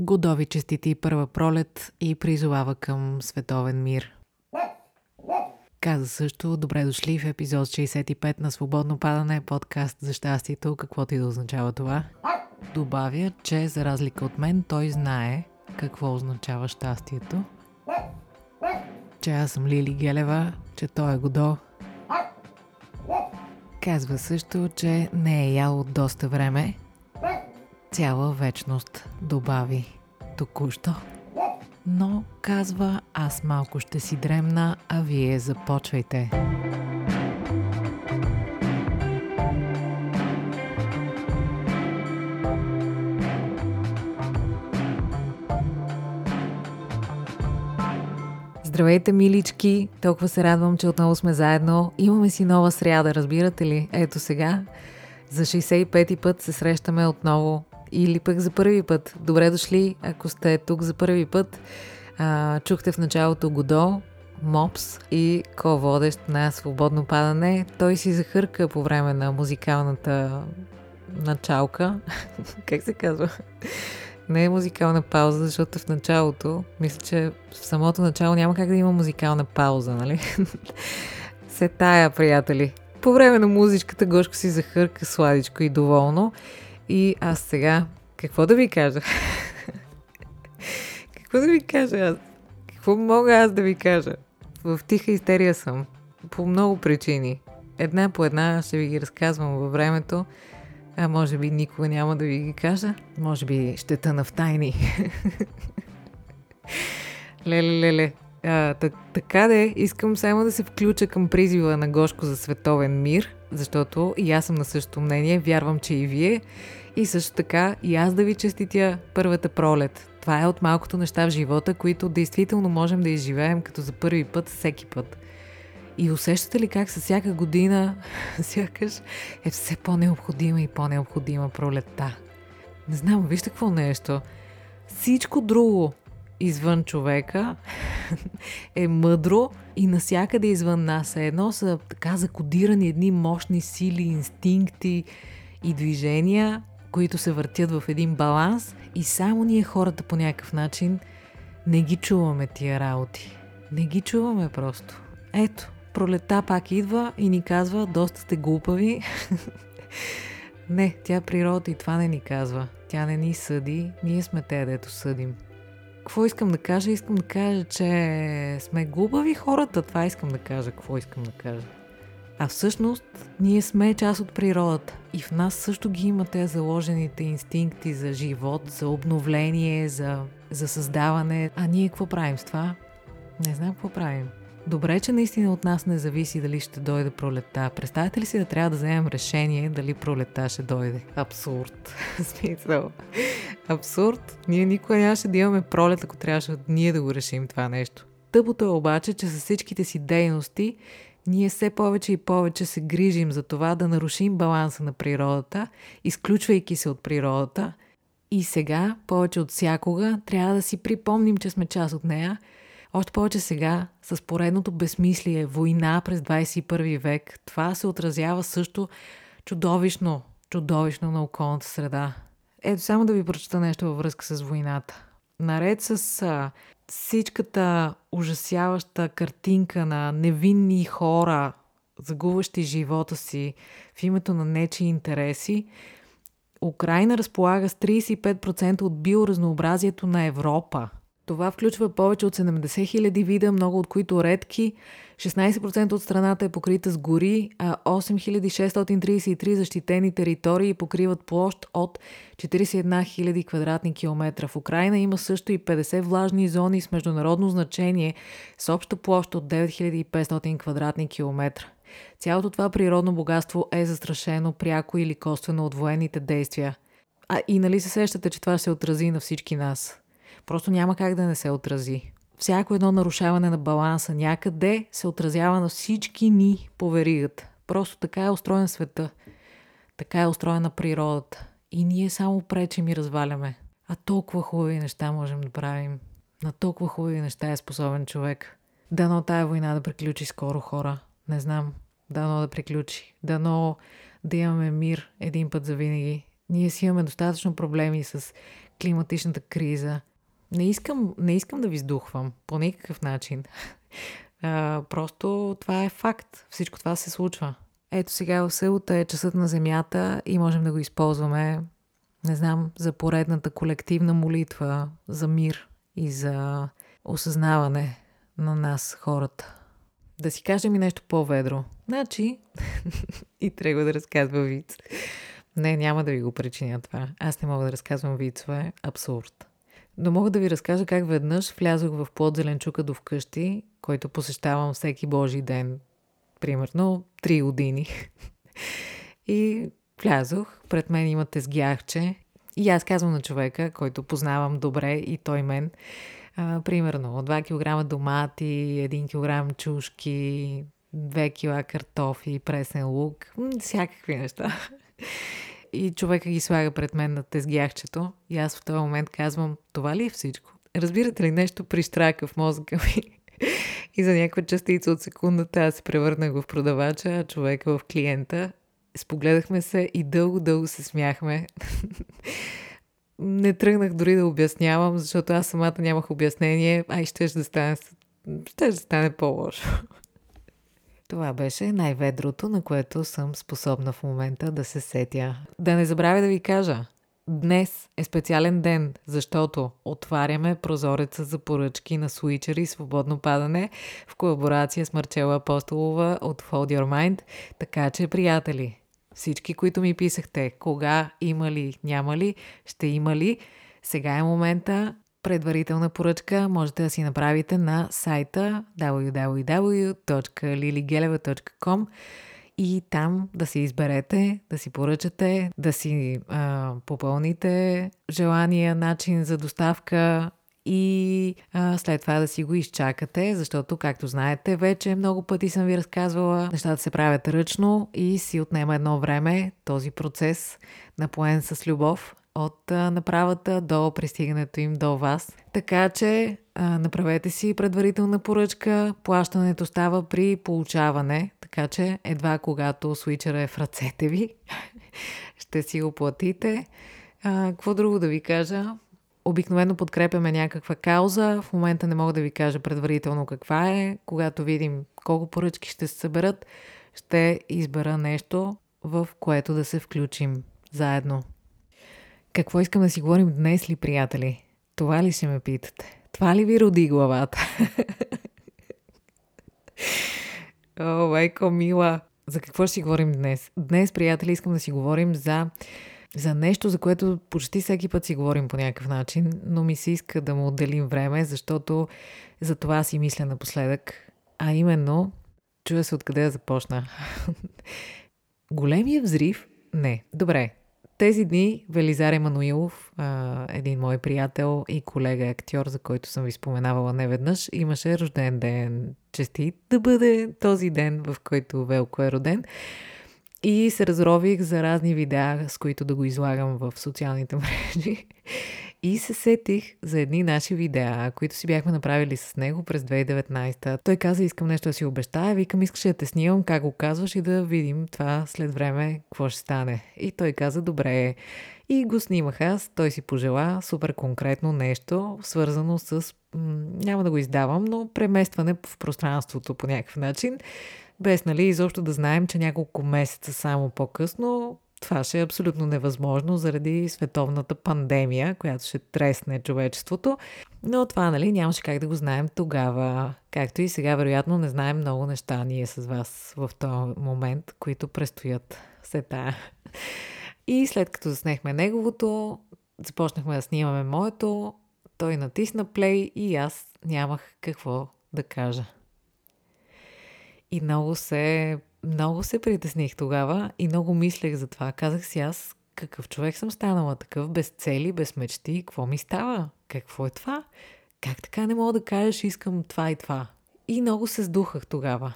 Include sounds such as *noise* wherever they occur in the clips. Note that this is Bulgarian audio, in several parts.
Годови честити първа пролет и призовава към световен мир. Каза също, добре дошли в епизод 65 на Свободно падане, подкаст за щастието, каквото и да означава това. Добавя, че за разлика от мен, той знае какво означава щастието. Че аз съм Лили Гелева, че той е Годо. Казва също, че не е ял от доста време. Цяла вечност, добави току-що. Но, казва, аз малко ще си дремна, а вие започвайте. Здравейте, милички! Толкова се радвам, че отново сме заедно. Имаме си нова сряда, разбирате ли? Ето сега. За 65-ти път се срещаме отново. Или пък за първи път. Добре дошли, ако сте тук за първи път. А, чухте в началото Годо, Мопс и ко-водещ на Свободно падане. Той си захърка по време на музикалната началка. *laughs* как се казва? не е музикална пауза, защото в началото, мисля, че в самото начало няма как да има музикална пауза, нали? *laughs* Се тая, приятели. По време на музичката Гошко си захърка сладичко и доволно. И аз сега, какво да ви кажа? *laughs* какво да ви кажа аз? Какво мога аз да ви кажа? В тиха истерия съм. По много причини. Една по една ще ви ги разказвам във времето. А може би никога няма да ви ги кажа. Може би ще тъна в тайни. *laughs* леле, леле. А, так, така де, искам само да се включа към призива на Гошко за световен мир, защото и аз съм на същото мнение, вярвам, че и вие. И също така и аз да ви честитя първата пролет. Това е от малкото неща в живота, които действително можем да изживеем като за първи път, всеки път. И усещате ли как със всяка година *laughs* сякаш е все по-необходима и по-необходима пролетта? Не знам, вижте какво нещо. Всичко друго извън човека *laughs* е мъдро и насякъде извън нас е едно са така закодирани едни мощни сили, инстинкти и движения, които се въртят в един баланс и само ние хората по някакъв начин не ги чуваме тия работи. Не ги чуваме просто. Ето, пролета пак идва и ни казва, доста сте глупави. *laughs* не, тя природа и това не ни казва. Тя не ни съди, ние сме те, дето съдим. Какво искам да кажа? Искам да кажа, че сме глупави хората. Това искам да кажа. Какво искам да кажа? А всъщност ние сме част от природата. И в нас също ги има те заложените инстинкти за живот, за обновление, за, за създаване. А ние какво правим с това? Не знам какво правим. Добре, че наистина от нас не зависи дали ще дойде пролета. Представете ли си да трябва да вземем решение дали пролета ще дойде? Абсурд. *laughs* Смисъл. Абсурд. Ние никога нямаше да имаме пролет, ако трябваше ние да го решим това нещо. Тъпото е обаче, че с всичките си дейности ние все повече и повече се грижим за това да нарушим баланса на природата, изключвайки се от природата. И сега, повече от всякога, трябва да си припомним, че сме част от нея – още повече сега, с поредното безмислие, война през 21 век, това се отразява също чудовищно, чудовищно на околната среда. Ето само да ви прочета нещо във връзка с войната. Наред с а, всичката ужасяваща картинка на невинни хора, загубващи живота си в името на нечи интереси, Украина разполага с 35% от биоразнообразието на Европа – това включва повече от 70 000 вида, много от които редки. 16% от страната е покрита с гори, а 8633 защитени територии покриват площ от 41 000 квадратни километра. В Украина има също и 50 влажни зони с международно значение с обща площ от 9500 квадратни километра. Цялото това природно богатство е застрашено пряко или косвено от военните действия. А и нали се сещате, че това се отрази на всички нас? Просто няма как да не се отрази. Всяко едно нарушаване на баланса някъде се отразява на всички ни по веригата. Просто така е устроен света. Така е устроена природата. И ние само пречим и разваляме. А толкова хубави неща можем да правим. На толкова хубави неща е способен човек. Дано тая война да приключи скоро, хора. Не знам. Дано да приключи. Дано да имаме мир един път за винаги. Ние си имаме достатъчно проблеми с климатичната криза. Не искам, не искам да ви сдухвам по никакъв начин. *laughs* А, просто това е факт. Всичко това се случва. Ето сега в селото е часът на земята и можем да го използваме, не знам, за поредната колективна молитва, за мир и за осъзнаване на нас, хората. Да си кажем и нещо по-ведро. Значи, *laughs* и трябва да разказва виц. Не, няма да ви го причиня това. Аз не мога да разказвам вицове. Абсурд. Но мога да ви разкажа как веднъж влязох в плод зеленчука до вкъщи, който посещавам всеки божи ден. Примерно 3 години. И влязох, пред мен има тезгяхче и аз казвам на човека, който познавам добре и той мен, а, примерно 2 кг домати, 1 кг чушки, 2 кг картофи, пресен лук, всякакви неща. И човека ги слага пред мен на тезгяхчето и аз в този момент казвам, това ли е всичко? Разбирате ли нещо пристрака в мозъка ми? *laughs* и за някаква частица от секундата аз се превърнах в продавача, а човека в клиента. Спогледахме се и дълго-дълго се смяхме. *laughs* Не тръгнах дори да обяснявам, защото аз самата нямах обяснение. Ай, ще да стане, ще да стане по-лошо. Това беше най-ведрото, на което съм способна в момента да се сетя. Да не забравя да ви кажа, Днес е специален ден, защото отваряме прозореца за поръчки на Switcher и Свободно падане в колаборация с Марчела Апостолова от Hold Your Mind. Така че, приятели, всички, които ми писахте кога има ли, няма ли, ще има ли, сега е момента предварителна поръчка. Можете да си направите на сайта www.liligeleva.com и там да си изберете, да си поръчате, да си а, попълните желания, начин за доставка и а, след това да си го изчакате, защото, както знаете, вече много пъти съм ви разказвала, нещата се правят ръчно и си отнема едно време този процес, напоен с любов, от направата до пристигането им до вас. Така че направете си предварителна поръчка, плащането става при получаване, така че едва когато свичера е в ръцете ви, *laughs* ще си го платите. Какво друго да ви кажа? Обикновено подкрепяме някаква кауза. В момента не мога да ви кажа предварително каква е. Когато видим колко поръчки ще се съберат, ще избера нещо, в което да се включим заедно. Какво искам да си говорим днес ли, приятели? Това ли ще ме питате? Това ли ви роди главата? *laughs* О, майко мила! За какво ще си говорим днес? Днес, приятели, искам да си говорим за, за нещо, за което почти всеки път си говорим по някакъв начин, но ми се иска да му отделим време, защото за това си мисля напоследък. А именно, чуя се откъде да започна. *laughs* Големия взрив? Не. Добре, тези дни Велизар Емануилов, един мой приятел и колега актьор, за който съм ви споменавала неведнъж, имаше рожден ден. Честит да бъде този ден, в който Велко е роден. И се разрових за разни видеа, с които да го излагам в социалните *laughs* мрежи. И се сетих за едни наши видеа, които си бяхме направили с него през 2019. Той каза, искам нещо да си обещая, викам, искаш да те снимам, как го казваш и да видим това след време, какво ще стане. И той каза, добре. И го снимах аз, той си пожела супер конкретно нещо, свързано с, няма да го издавам, но преместване в пространството по някакъв начин без нали, изобщо да знаем, че няколко месеца само по-късно това ще е абсолютно невъзможно заради световната пандемия, която ще тресне човечеството. Но това, нали, нямаше как да го знаем тогава. Както и сега, вероятно, не знаем много неща ние с вас в този момент, които предстоят се тая. И след като заснехме неговото, започнахме да снимаме моето, той натисна плей и аз нямах какво да кажа. И много се, много се притесних тогава и много мислех за това. Казах си аз, какъв човек съм станала, такъв без цели, без мечти, какво ми става? Какво е това? Как така не мога да кажеш, искам това и това? И много се сдухах тогава.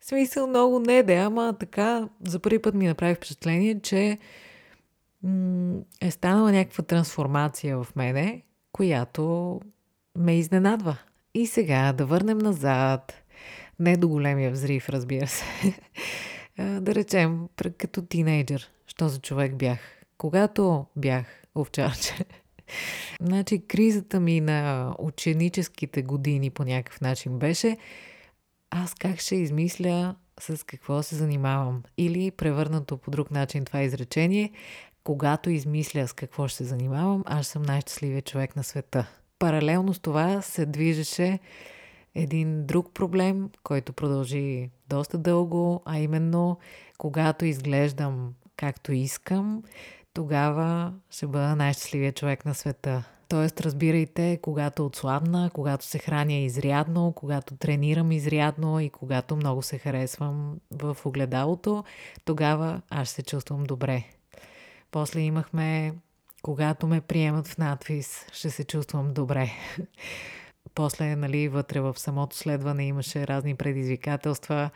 В смисъл много не да, ама така за първи път ми направи впечатление, че м- е станала някаква трансформация в мене, която ме изненадва. И сега да върнем назад не до големия взрив, разбира се. *laughs* да речем, като тинейджър, що за човек бях. Когато бях овчарче, *laughs* значи кризата ми на ученическите години по някакъв начин беше аз как ще измисля с какво се занимавам. Или превърнато по друг начин това изречение, когато измисля с какво ще се занимавам, аз съм най-щастливият човек на света. Паралелно с това се движеше един друг проблем, който продължи доста дълго, а именно когато изглеждам както искам, тогава ще бъда най-щастливият човек на света. Тоест, разбирайте, когато отслабна, когато се храня изрядно, когато тренирам изрядно и когато много се харесвам в огледалото, тогава аз се чувствам добре. После имахме, когато ме приемат в надвис, ще се чувствам добре. После, нали, вътре в самото следване имаше разни предизвикателства,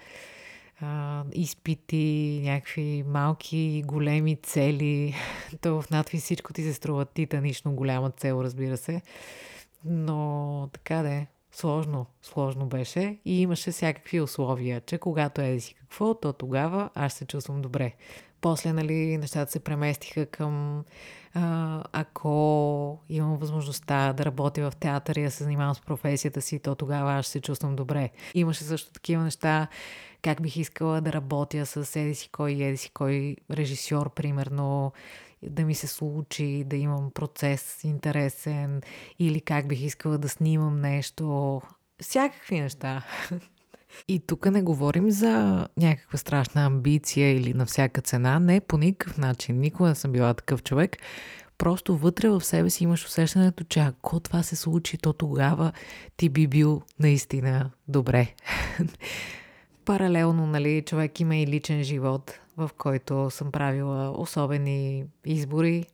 а, изпити, някакви малки и големи цели. *laughs* То в надвис всичко ти се струва титанично голяма цел, разбира се. Но така да е. Сложно, сложно беше и имаше всякакви условия, че когато еди си какво, то тогава аз се чувствам добре. После, нали, нещата се преместиха към а, ако имам възможността да работя в театър и да се занимавам с професията си, то тогава аз се чувствам добре. Имаше също такива неща, как бих искала да работя с еди си кой еди си кой режисьор, примерно, да ми се случи, да имам процес интересен, или как бих искала да снимам нещо. Всякакви неща. *laughs* И тук не говорим за някаква страшна амбиция или на всяка цена. Не, по никакъв начин. Никога не съм била такъв човек. Просто вътре в себе си имаш усещането, че ако това се случи, то тогава ти би бил наистина добре. *laughs* Паралелно, нали, човек има и личен живот, в който съм правила особени избори.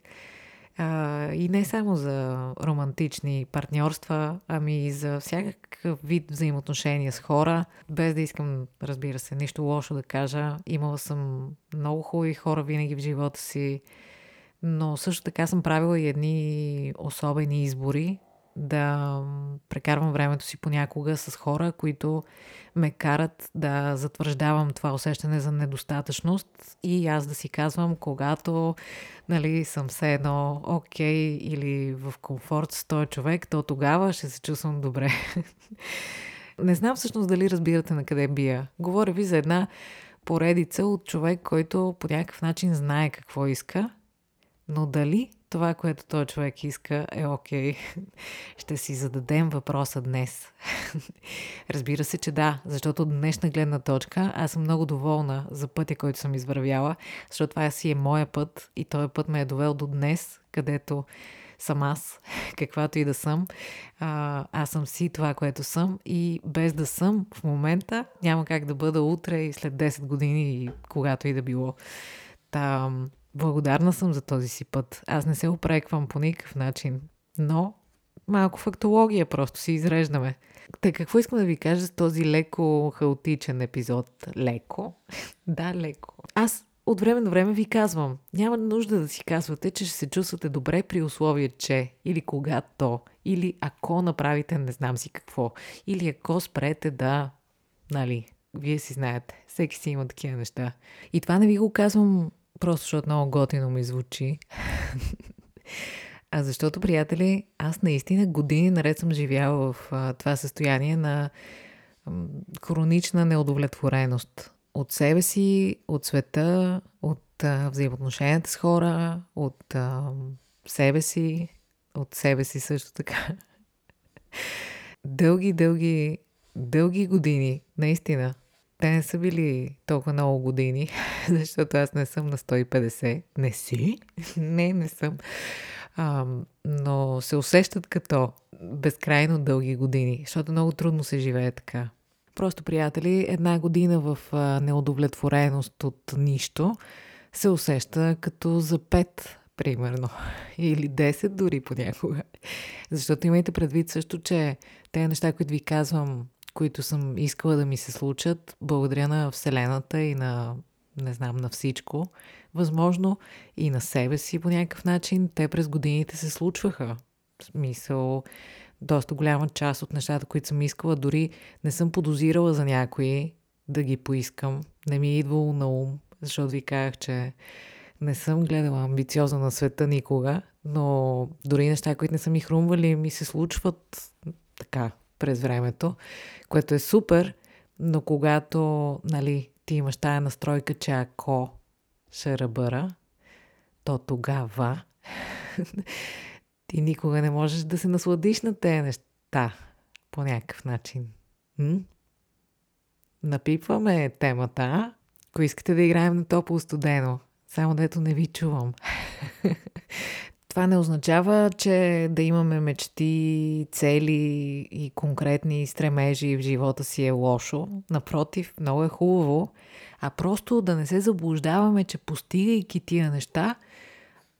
А, и не само за романтични партньорства, ами и за всякакъв вид взаимоотношения с хора. Без да искам, разбира се, нищо лошо да кажа. Имала съм много хубави хора винаги в живота си, но също така съм правила и едни особени избори, да прекарвам времето си понякога с хора, които ме карат да затвърждавам това усещане за недостатъчност и аз да си казвам, когато нали, съм все едно окей или в комфорт с този човек, то тогава ще се чувствам добре. *laughs* Не знам всъщност дали разбирате на къде бия. Говоря ви за една поредица от човек, който по някакъв начин знае какво иска, но дали това, което този човек иска е окей. Okay. *laughs* Ще си зададем въпроса днес. *laughs* Разбира се, че да, защото от днешна гледна точка аз съм много доволна за пътя, който съм извървяла, защото това си е моя път и този път ме е довел до днес, където съм аз, *laughs* каквато и да съм. А, аз съм си това, което съм и без да съм в момента няма как да бъда утре и след 10 години и когато и да било. Та, Благодарна съм за този си път. Аз не се опреквам по никакъв начин, но малко фактология просто си изреждаме. Та какво искам да ви кажа с този леко хаотичен епизод? Леко? *laughs* да, леко. Аз от време на време ви казвам, няма нужда да си казвате, че ще се чувствате добре при условие, че или когато, или ако направите не знам си какво, или ако спрете да, нали, вие си знаете, всеки си има такива неща. И това не ви го казвам Просто защото много готино ми звучи. *laughs* а защото, приятели, аз наистина години наред съм живяла в а, това състояние на м, хронична неудовлетвореност. От себе си, от света, от а, взаимоотношенията с хора, от а, себе си, от себе си също така. *laughs* дълги, дълги, дълги години, наистина, те не са били толкова много години, *laughs* защото аз не съм на 150. Не си? *laughs* не, не съм. А, но се усещат като безкрайно дълги години, защото много трудно се живее така. Просто, приятели, една година в неудовлетвореност от нищо се усеща като за пет, примерно. *laughs* Или 10 дори понякога. Защото имайте предвид също, че тези неща, които ви казвам, които съм искала да ми се случат, благодаря на Вселената и на, не знам, на всичко, възможно и на себе си по някакъв начин, те през годините се случваха. В смисъл, доста голяма част от нещата, които съм искала, дори не съм подозирала за някои да ги поискам. Не ми е идвало на ум, защото ви казах, че не съм гледала амбициозно на света никога, но дори неща, които не са ми хрумвали, ми се случват така през времето, което е супер, но когато нали, ти имаш тая настройка, че ако ще ръбъра, то тогава *laughs* ти никога не можеш да се насладиш на тези неща по някакъв начин. М? Напипваме темата, ако искате да играем на топло студено. Само дето не ви чувам. *laughs* Това не означава, че да имаме мечти, цели и конкретни стремежи в живота си е лошо. Напротив, много е хубаво. А просто да не се заблуждаваме, че постигайки тия неща,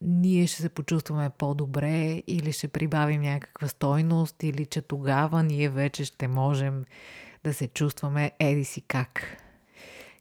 ние ще се почувстваме по-добре или ще прибавим някаква стойност или че тогава ние вече ще можем да се чувстваме еди си как.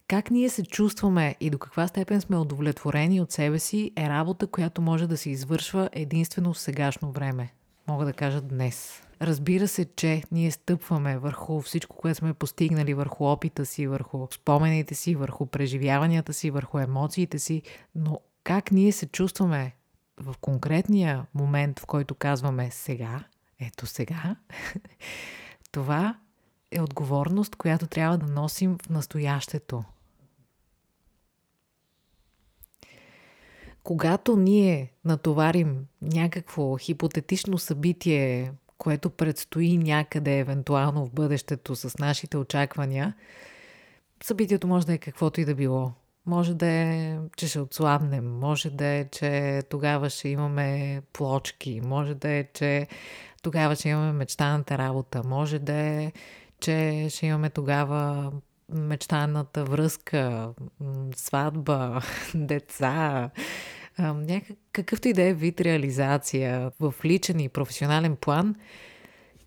Как ние се чувстваме и до каква степен сме удовлетворени от себе си е работа, която може да се извършва единствено в сегашно време. Мога да кажа днес. Разбира се, че ние стъпваме върху всичко, което сме постигнали, върху опита си, върху спомените си, върху преживяванията си, върху емоциите си, но как ние се чувстваме в конкретния момент, в който казваме сега, ето сега, *laughs* това е отговорност, която трябва да носим в настоящето. Когато ние натоварим някакво хипотетично събитие, което предстои някъде евентуално в бъдещето с нашите очаквания, събитието може да е каквото и да било. Може да е, че ще отслабнем, може да е, че тогава ще имаме плочки, може да е, че тогава ще имаме мечтаната работа, може да е, че ще имаме тогава мечтаната връзка, сватба, *laughs* деца, какъвто и да е вид реализация в личен и професионален план,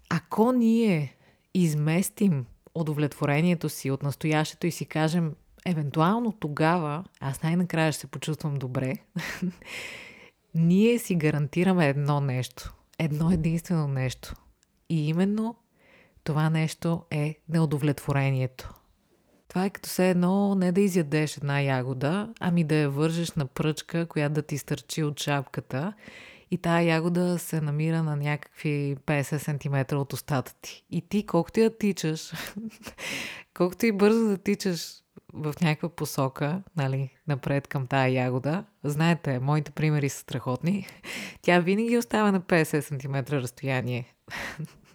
ако ние изместим удовлетворението си от настоящето и си кажем, евентуално тогава, аз най-накрая ще се почувствам добре, *laughs* ние си гарантираме едно нещо. Едно единствено нещо. И именно това нещо е неудовлетворението. Това е като се едно не да изядеш една ягода, ами да я вържеш на пръчка, която да ти стърчи от шапката и тая ягода се намира на някакви 50 см от устата ти. И ти колкото я тичаш, *laughs* колкото и бързо да тичаш в някаква посока, нали, напред към тая ягода, знаете, моите примери са страхотни, *laughs* тя винаги остава на 50 см разстояние. *laughs*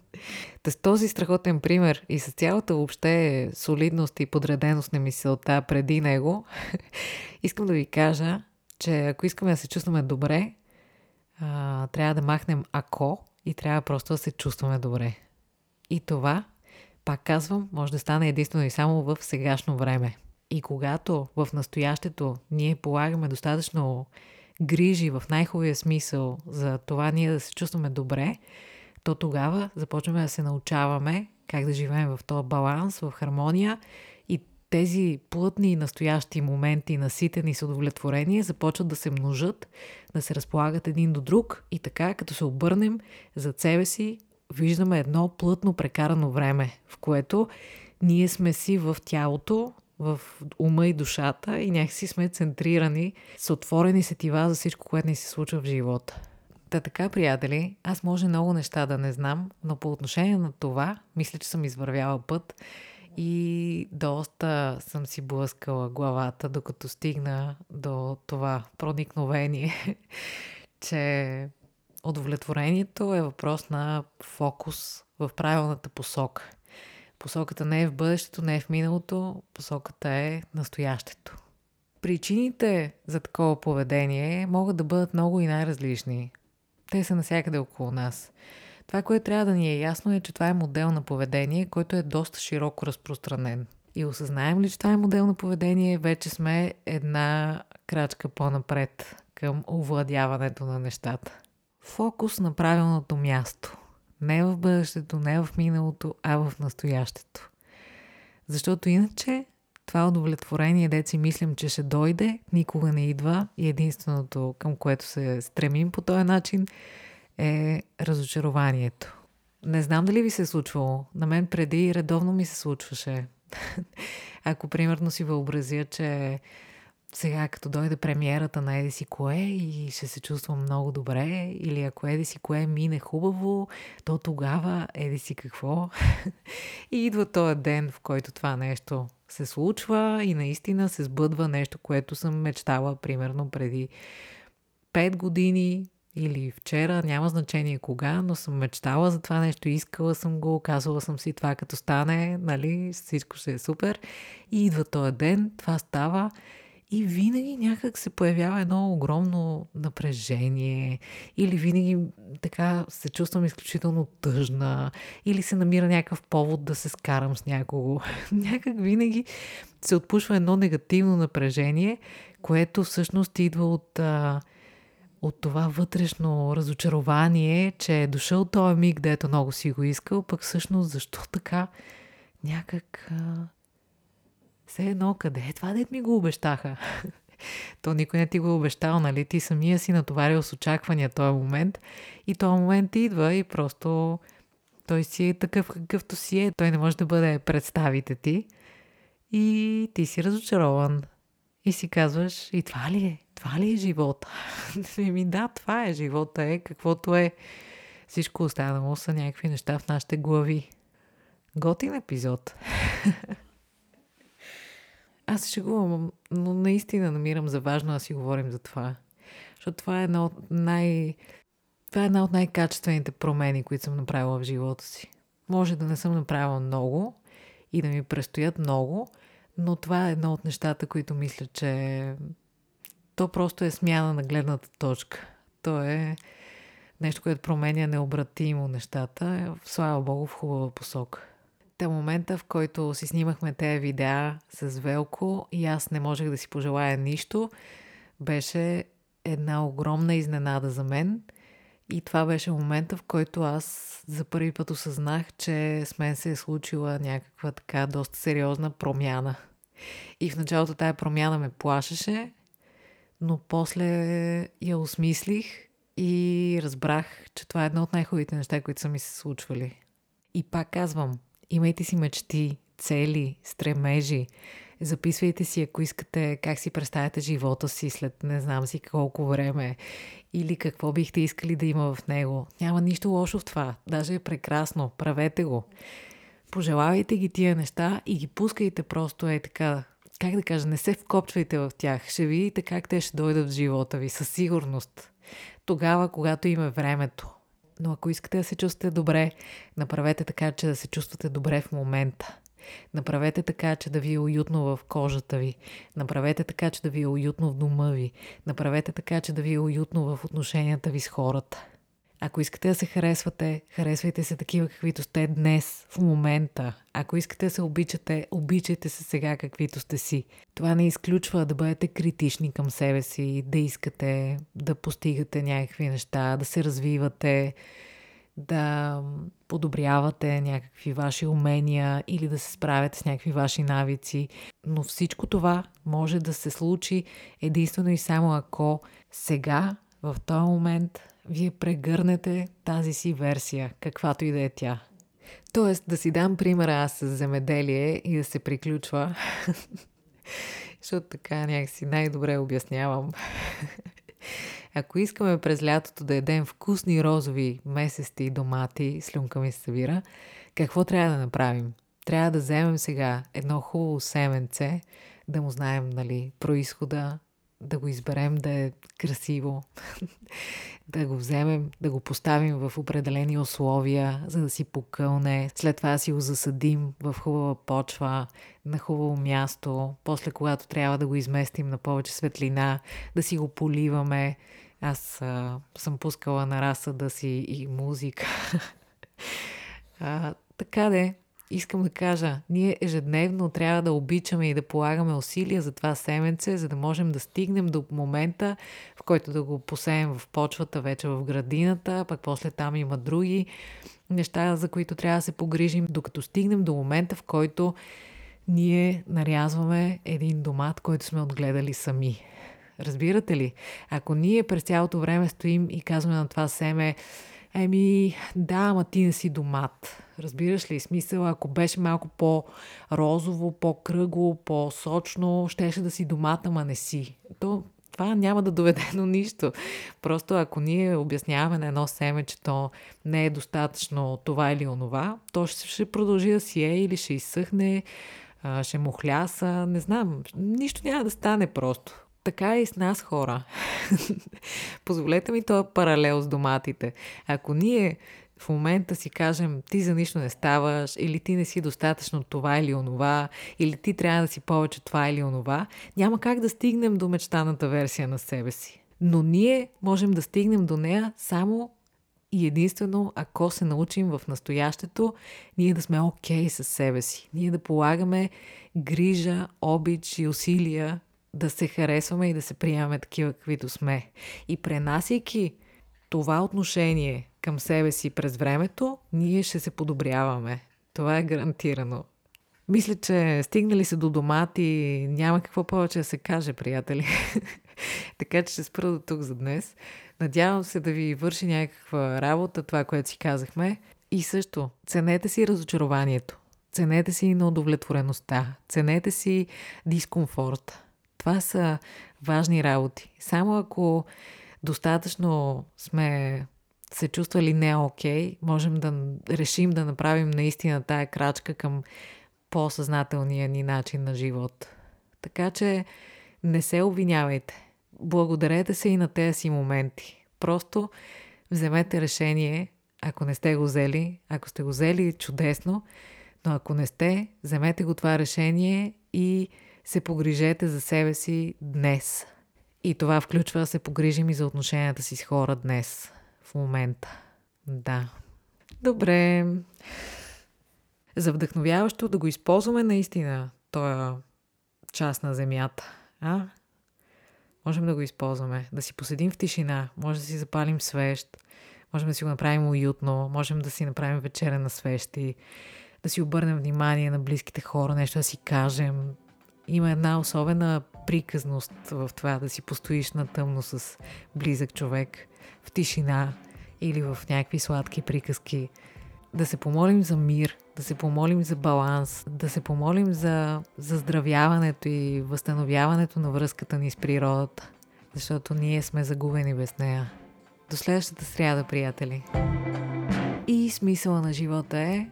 Та с този страхотен пример и с цялата въобще солидност и подреденост на мисълта преди него, *laughs* искам да ви кажа, че ако искаме да се чувстваме добре, трябва да махнем ако и трябва просто да се чувстваме добре. И това, пак казвам, може да стане единствено и само в сегашно време. И когато в настоящето ние полагаме достатъчно грижи в най-хубавия смисъл за това ние да се чувстваме добре, то тогава започваме да се научаваме как да живеем в този баланс, в хармония и тези плътни и настоящи моменти, наситени с удовлетворение, започват да се множат, да се разполагат един до друг и така, като се обърнем за себе си, виждаме едно плътно прекарано време, в което ние сме си в тялото, в ума и душата и някакси сме центрирани с отворени сетива за всичко, което ни се случва в живота. Та така, приятели, аз може много неща да не знам, но по отношение на това, мисля, че съм извървяла път и доста съм си блъскала главата, докато стигна до това проникновение, *laughs* че удовлетворението е въпрос на фокус в правилната посока. Посоката не е в бъдещето, не е в миналото, посоката е настоящето. Причините за такова поведение могат да бъдат много и най-различни. Те са навсякъде около нас. Това, което трябва да ни е ясно е, че това е модел на поведение, който е доста широко разпространен. И осъзнаем ли, че това е модел на поведение, вече сме една крачка по-напред към овладяването на нещата. Фокус на правилното място. Не в бъдещето, не в миналото, а в настоящето. Защото иначе това удовлетворение, дет си мислим, че ще дойде, никога не идва и единственото, към което се стремим по този начин, е разочарованието. Не знам дали ви се е случвало. На мен преди редовно ми се случваше. *laughs* Ако примерно си въобразя, че сега като дойде премиерата на Еди си кое и ще се чувствам много добре, или ако Еди си кое мине хубаво, то тогава Еди си какво. *laughs* и идва този ден, в който това нещо се случва и наистина се сбъдва нещо, което съм мечтала примерно преди 5 години или вчера, няма значение кога, но съм мечтала за това нещо, искала съм го, казвала съм си това като стане, нали, всичко ще е супер. И идва този ден, това става и винаги някак се появява едно огромно напрежение, или винаги така се чувствам изключително тъжна, или се намира някакъв повод да се скарам с някого. *laughs* някак винаги се отпушва едно негативно напрежение, което всъщност идва от, от това вътрешно разочарование, че е дошъл този миг, дето много си го искал, пък всъщност защо така някак... все едно, къде е това, дет ми го обещаха? *laughs* То никой не ти го е обещал, нали? Ти самия си натоварил с очаквания този момент и този момент идва и просто той си е такъв какъвто си е. Той не може да бъде представите ти и ти си разочарован. И си казваш, и това ли е? Това ли е живота? *laughs* Ми да, това е живота, е каквото е. Всичко останало са някакви неща в нашите глави. Готин епизод. *laughs* Аз ще го, но наистина намирам за важно да си говорим за това. Защото това е една от най... Това е една от най-качествените промени, които съм направила в живота си. Може да не съм направила много и да ми предстоят много, но това е едно от нещата, които мисля, че то просто е смяна на гледната точка. То е нещо, което променя необратимо нещата. Слава Богу, в хубава посока. Та момента, в който си снимахме тези видеа с Велко и аз не можех да си пожелая нищо, беше една огромна изненада за мен. И това беше момента, в който аз за първи път осъзнах, че с мен се е случила някаква така доста сериозна промяна. И в началото тая промяна ме плашеше, но после я осмислих и разбрах, че това е едно от най-хубавите неща, които са ми се случвали. И пак казвам, Имайте си мечти, цели, стремежи. Записвайте си, ако искате, как си представяте живота си след не знам си колко време или какво бихте искали да има в него. Няма нищо лошо в това. Даже е прекрасно. Правете го. Пожелавайте ги тия неща и ги пускайте просто е така. Как да кажа, не се вкопчвайте в тях. Ще видите как те ще дойдат в живота ви, със сигурност. Тогава, когато има времето. Но ако искате да се чувствате добре, направете така, че да се чувствате добре в момента. Направете така, че да ви е уютно в кожата ви. Направете така, че да ви е уютно в дома ви. Направете така, че да ви е уютно в отношенията ви с хората. Ако искате да се харесвате, харесвайте се такива, каквито сте днес, в момента. Ако искате да се обичате, обичайте се сега, каквито сте си. Това не изключва да бъдете критични към себе си, да искате да постигате някакви неща, да се развивате, да подобрявате някакви ваши умения или да се справяте с някакви ваши навици. Но всичко това може да се случи единствено и само ако сега, в този момент, вие прегърнете тази си версия, каквато и да е тя. Тоест, да си дам примера аз с земеделие и да се приключва, *laughs* защото така някакси най-добре обяснявам. *laughs* Ако искаме през лятото да едем вкусни розови месести домати, слюнка ми се събира, какво трябва да направим? Трябва да вземем сега едно хубаво семенце, да му знаем, нали, происхода, да го изберем да е красиво, *laughs* да го вземем, да го поставим в определени условия, за да си покълне. След това си го засадим в хубава почва, на хубаво място. После, когато трябва да го изместим на повече светлина, да си го поливаме. Аз а, съм пускала на разсъда си и музика. *laughs* а, така де, искам да кажа, ние ежедневно трябва да обичаме и да полагаме усилия за това семенце, за да можем да стигнем до момента, в който да го посеем в почвата, вече в градината, пък после там има други неща, за които трябва да се погрижим, докато стигнем до момента, в който ние нарязваме един домат, който сме отгледали сами. Разбирате ли? Ако ние през цялото време стоим и казваме на това семе, Еми, да, ама ти не си домат. Разбираш ли? Смисъл, ако беше малко по-розово, по-кръгло, по-сочно, щеше да си домат, ама не си. То това няма да доведе до нищо. Просто ако ние обясняваме на едно семе, че то не е достатъчно това или онова, то ще продължи да си е или ще изсъхне, ще му хляса, не знам. Нищо няма да стане просто. Така е и с нас хора. *laughs* Позволете ми този паралел с доматите. Ако ние в момента си кажем, ти за нищо не ставаш, или ти не си достатъчно това или онова, или ти трябва да си повече това или онова, няма как да стигнем до мечтаната версия на себе си. Но ние можем да стигнем до нея само и единствено, ако се научим в настоящето, ние да сме окей okay с себе си. Ние да полагаме грижа, обич и усилия да се харесваме и да се приемаме такива, каквито сме. И пренасяйки това отношение към себе си през времето, ние ще се подобряваме. Това е гарантирано. Мисля, че стигнали се до домати, няма какво повече да се каже, приятели. *laughs* така че ще спра до тук за днес. Надявам се да ви върши някаква работа, това, което си казахме. И също, ценете си разочарованието. Ценете си на удовлетвореността. Ценете си дискомфорт. Това са важни работи. Само ако достатъчно сме се чувствали не окей, можем да решим да направим наистина тая крачка към по-съзнателния ни начин на живот. Така че не се обвинявайте. Благодарете се и на тези си моменти. Просто вземете решение, ако не сте го взели. Ако сте го взели, чудесно. Но ако не сте, вземете го това решение и се погрижете за себе си днес. И това включва да се погрижим и за отношенията си с хора днес, в момента. Да. Добре. За вдъхновяващо да го използваме наистина, този част на земята. А? Можем да го използваме. Да си поседим в тишина, може да си запалим свещ, можем да си го направим уютно, можем да си направим вечеря на свещи, да си обърнем внимание на близките хора, нещо да си кажем. Има една особена приказност в това да си постоиш на тъмно с близък човек, в тишина или в някакви сладки приказки. Да се помолим за мир, да се помолим за баланс, да се помолим за заздравяването и възстановяването на връзката ни с природата, защото ние сме загубени без нея. До следващата сряда, приятели! И смисъла на живота е